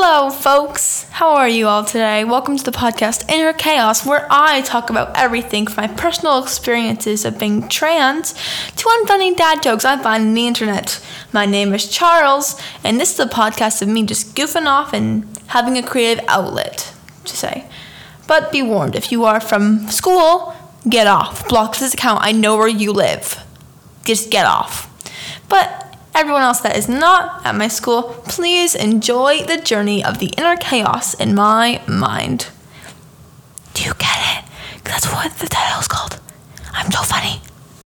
Hello, folks. How are you all today? Welcome to the podcast Inner Chaos, where I talk about everything from my personal experiences of being trans to unfunny dad jokes I find on the internet. My name is Charles, and this is a podcast of me just goofing off and having a creative outlet to say. But be warned, if you are from school, get off. Block this account. I know where you live. Just get off. But everyone else that is not at my school, please enjoy the journey of the inner chaos in my mind. Do you get it? That's what the title is called. I'm so funny.